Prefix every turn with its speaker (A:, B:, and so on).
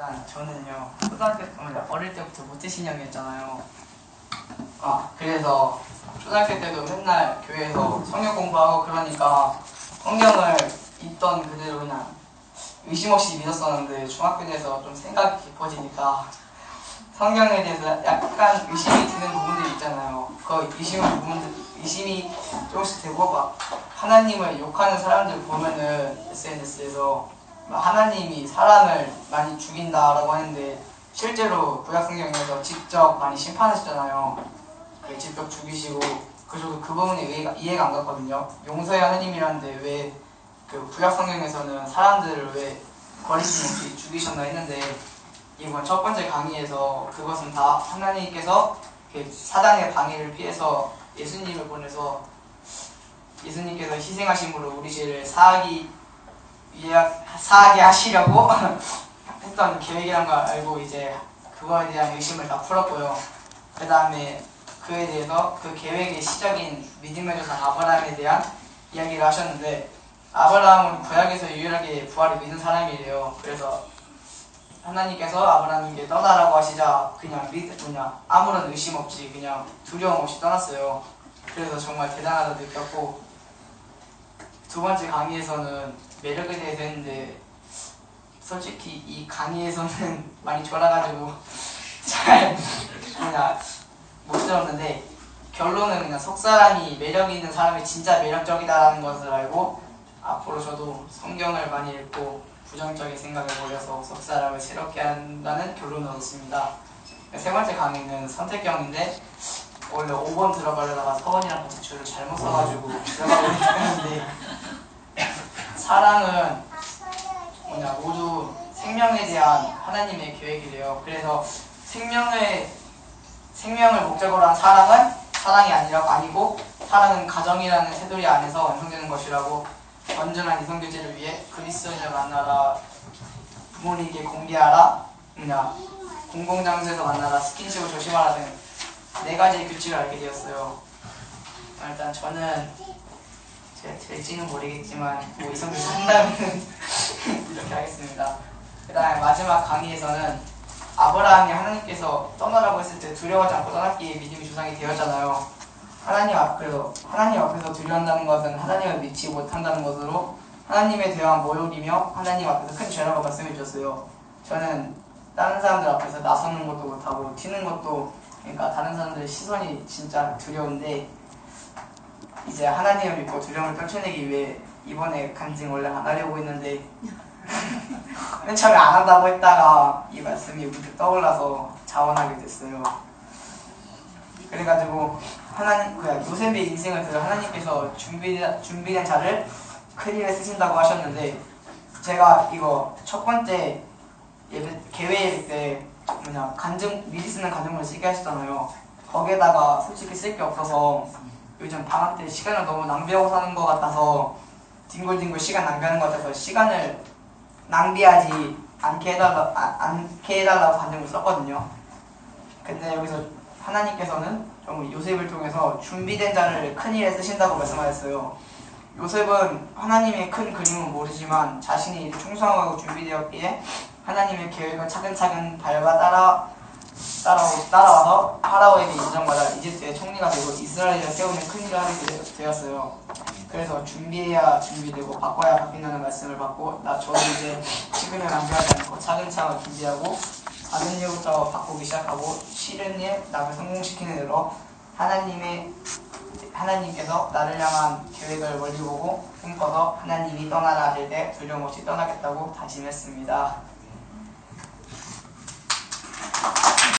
A: 일단 저는요 초등학교 때 어릴 때부터 모태신앙이었잖아요. 아 그래서 초등학교 때도 맨날 교회에서 성경 공부하고 그러니까 성경을 있던 그대로 그냥 의심 없이 믿었었는데 중학교 돼서 좀 생각이 깊어지니까 성경에 대해서 약간 의심이 드는 부분들이 있잖아요. 그 의심 부분들 의심이 조금씩 되고 막 하나님을 욕하는 사람들 보면은 SNS에서 하나님이 사람을 많이 죽인다라고 하는데 실제로 구약 성경에서 직접 많이 심판하셨잖아요. 그 직접 죽이시고 그래서 그 부분이 이해가, 이해가 안 갔거든요. 용서의 하나님이라는데 왜 그 구약 성경에서는 사람들을 왜 버리지 없이 죽이셨나 했는데 이번 첫 번째 강의에서 그것은 다 하나님께서 그 사단의 방해를 피해서 예수님을 보내서 예수님께서 희생하심으로 우리 죄를 사하기 위해 사하게 하시려고 했던 계획이란 걸 알고 이제 그거에 대한 의심을 다 풀었고요. 그 다음에 그에 대해서 그 계획의 시작인 믿음의 조상 아브라함에 대한 이야기를 하셨는데 아브라함은 구약에서 유일하게 부활을 믿는 사람이래요. 그래서 하나님께서 아브라함에게 떠나라고 하시자 그냥 믿 뭐냐 아무런 의심 없이 그냥 두려움 없이 떠났어요. 그래서 정말 대단하다 느꼈고 두 번째 강의에서는 매력에 대해서 했는데 솔직히 이 강의에서는 많이 졸아가지고 잘 그냥 못 들었는데 결론은 그냥 속사람이 매력 있는 사람이 진짜 매력적이다라는 것을 알고 앞으로 저도 성경을 많이 읽고 부정적인 생각을 버려서 속사람을 새롭게 한다는 결론을 얻었습니다. 세 번째 강의는 선택형인데 원래 5번 들어가려다가 서원이랑 같이 줄을 잘못 써가지고 들어가고 했는데 사랑은 뭐냐 모두 생명에 대한 하나님의 계획이래요. 그래서 생명을 생명을 목적으로 한 사랑은 사랑이 아니라고 아니고 사랑은 가정이라는 테두리 안에서 완성되는 것이라고 건전한 이성교제를 위해 그리스도인을 만나라 부모님께 공개하라 뭐냐 공공장소에서 만나라 스킨십을 조심하라 등 네 가지의 규칙을 알게 되었어요. 일단 저는 제가 될지는 모르겠지만 뭐 이성교제 한다면 이렇게 하겠습니다. 그 다음에 마지막 강의에서는 아브라함이 하나님께서 떠나라고 했을 때 두려워하지 않고 떠났기에 믿음이 조상이 되었잖아요. 하나님 앞에서 하나님 앞에서 두려워한다는 것은 하나님을 믿지 못한다는 것으로 하나님에 대한 모욕이며 하나님 앞에서 큰 죄라고 말씀해 주셨어요. 저는 다른 사람들 앞에서 나서는 것도 못하고 튀는 것도 그러니까 다른 사람들의 시선이 진짜 두려운데 이제 하나님을 믿고 두려움을 떨쳐내기 위해 이번에 간증 원래 안 하려고 했는데 맨 처음에 안 한다고 했다가 이 말씀이 문득 떠올라서 자원하게 됐어요. 그래가지고 하나님 그 요셉의 인생을 들어 하나님께서 준비 준비된 자를 큰 일에 쓰신다고 하셨는데 제가 이거 첫 번째 예배 개회 예배 때 뭐냐 간증 미리 쓰는 간증문을 쓰게 하셨잖아요. 거기에다가 솔직히 쓸 게 없어서 요즘 방학 때 시간을 너무 낭비하고 사는 것 같아서 뒹굴뒹굴 시간 낭비하는 것 같아서 시간을 낭비하지 않게 해달라 아, 않게 해달라고 간증을 썼거든요. 근데 여기서 하나님께서는 좀 요셉을 통해서 준비된 자를 큰 일에 쓰신다고 말씀하셨어요. 요셉은 하나님의 큰 그림은 모르지만 자신이 충성하고 준비되었기에 하나님의 계획을 차근차근 밟아 따라 따라 따라와서 파라오에게 인정받아 이집트의 총리가 되고 이스라엘을 세우는 큰 일을 하게 되었어요. 그래서 준비해야 준비되고 바꿔야 바뀐다는 말씀을 받고 나 저도 이제 지금은 낭비하지 않고 차근차근 준비하고 작은 일부터 바꾸기 시작하고 싫은 일 남을 성공시키는 일로 하나님의 하나님께서 나를 향한 계획을 멀리 보고 꿈꿔서 하나님이 떠나라 하실 때 두려움 없이 떠나겠다고 다짐했습니다.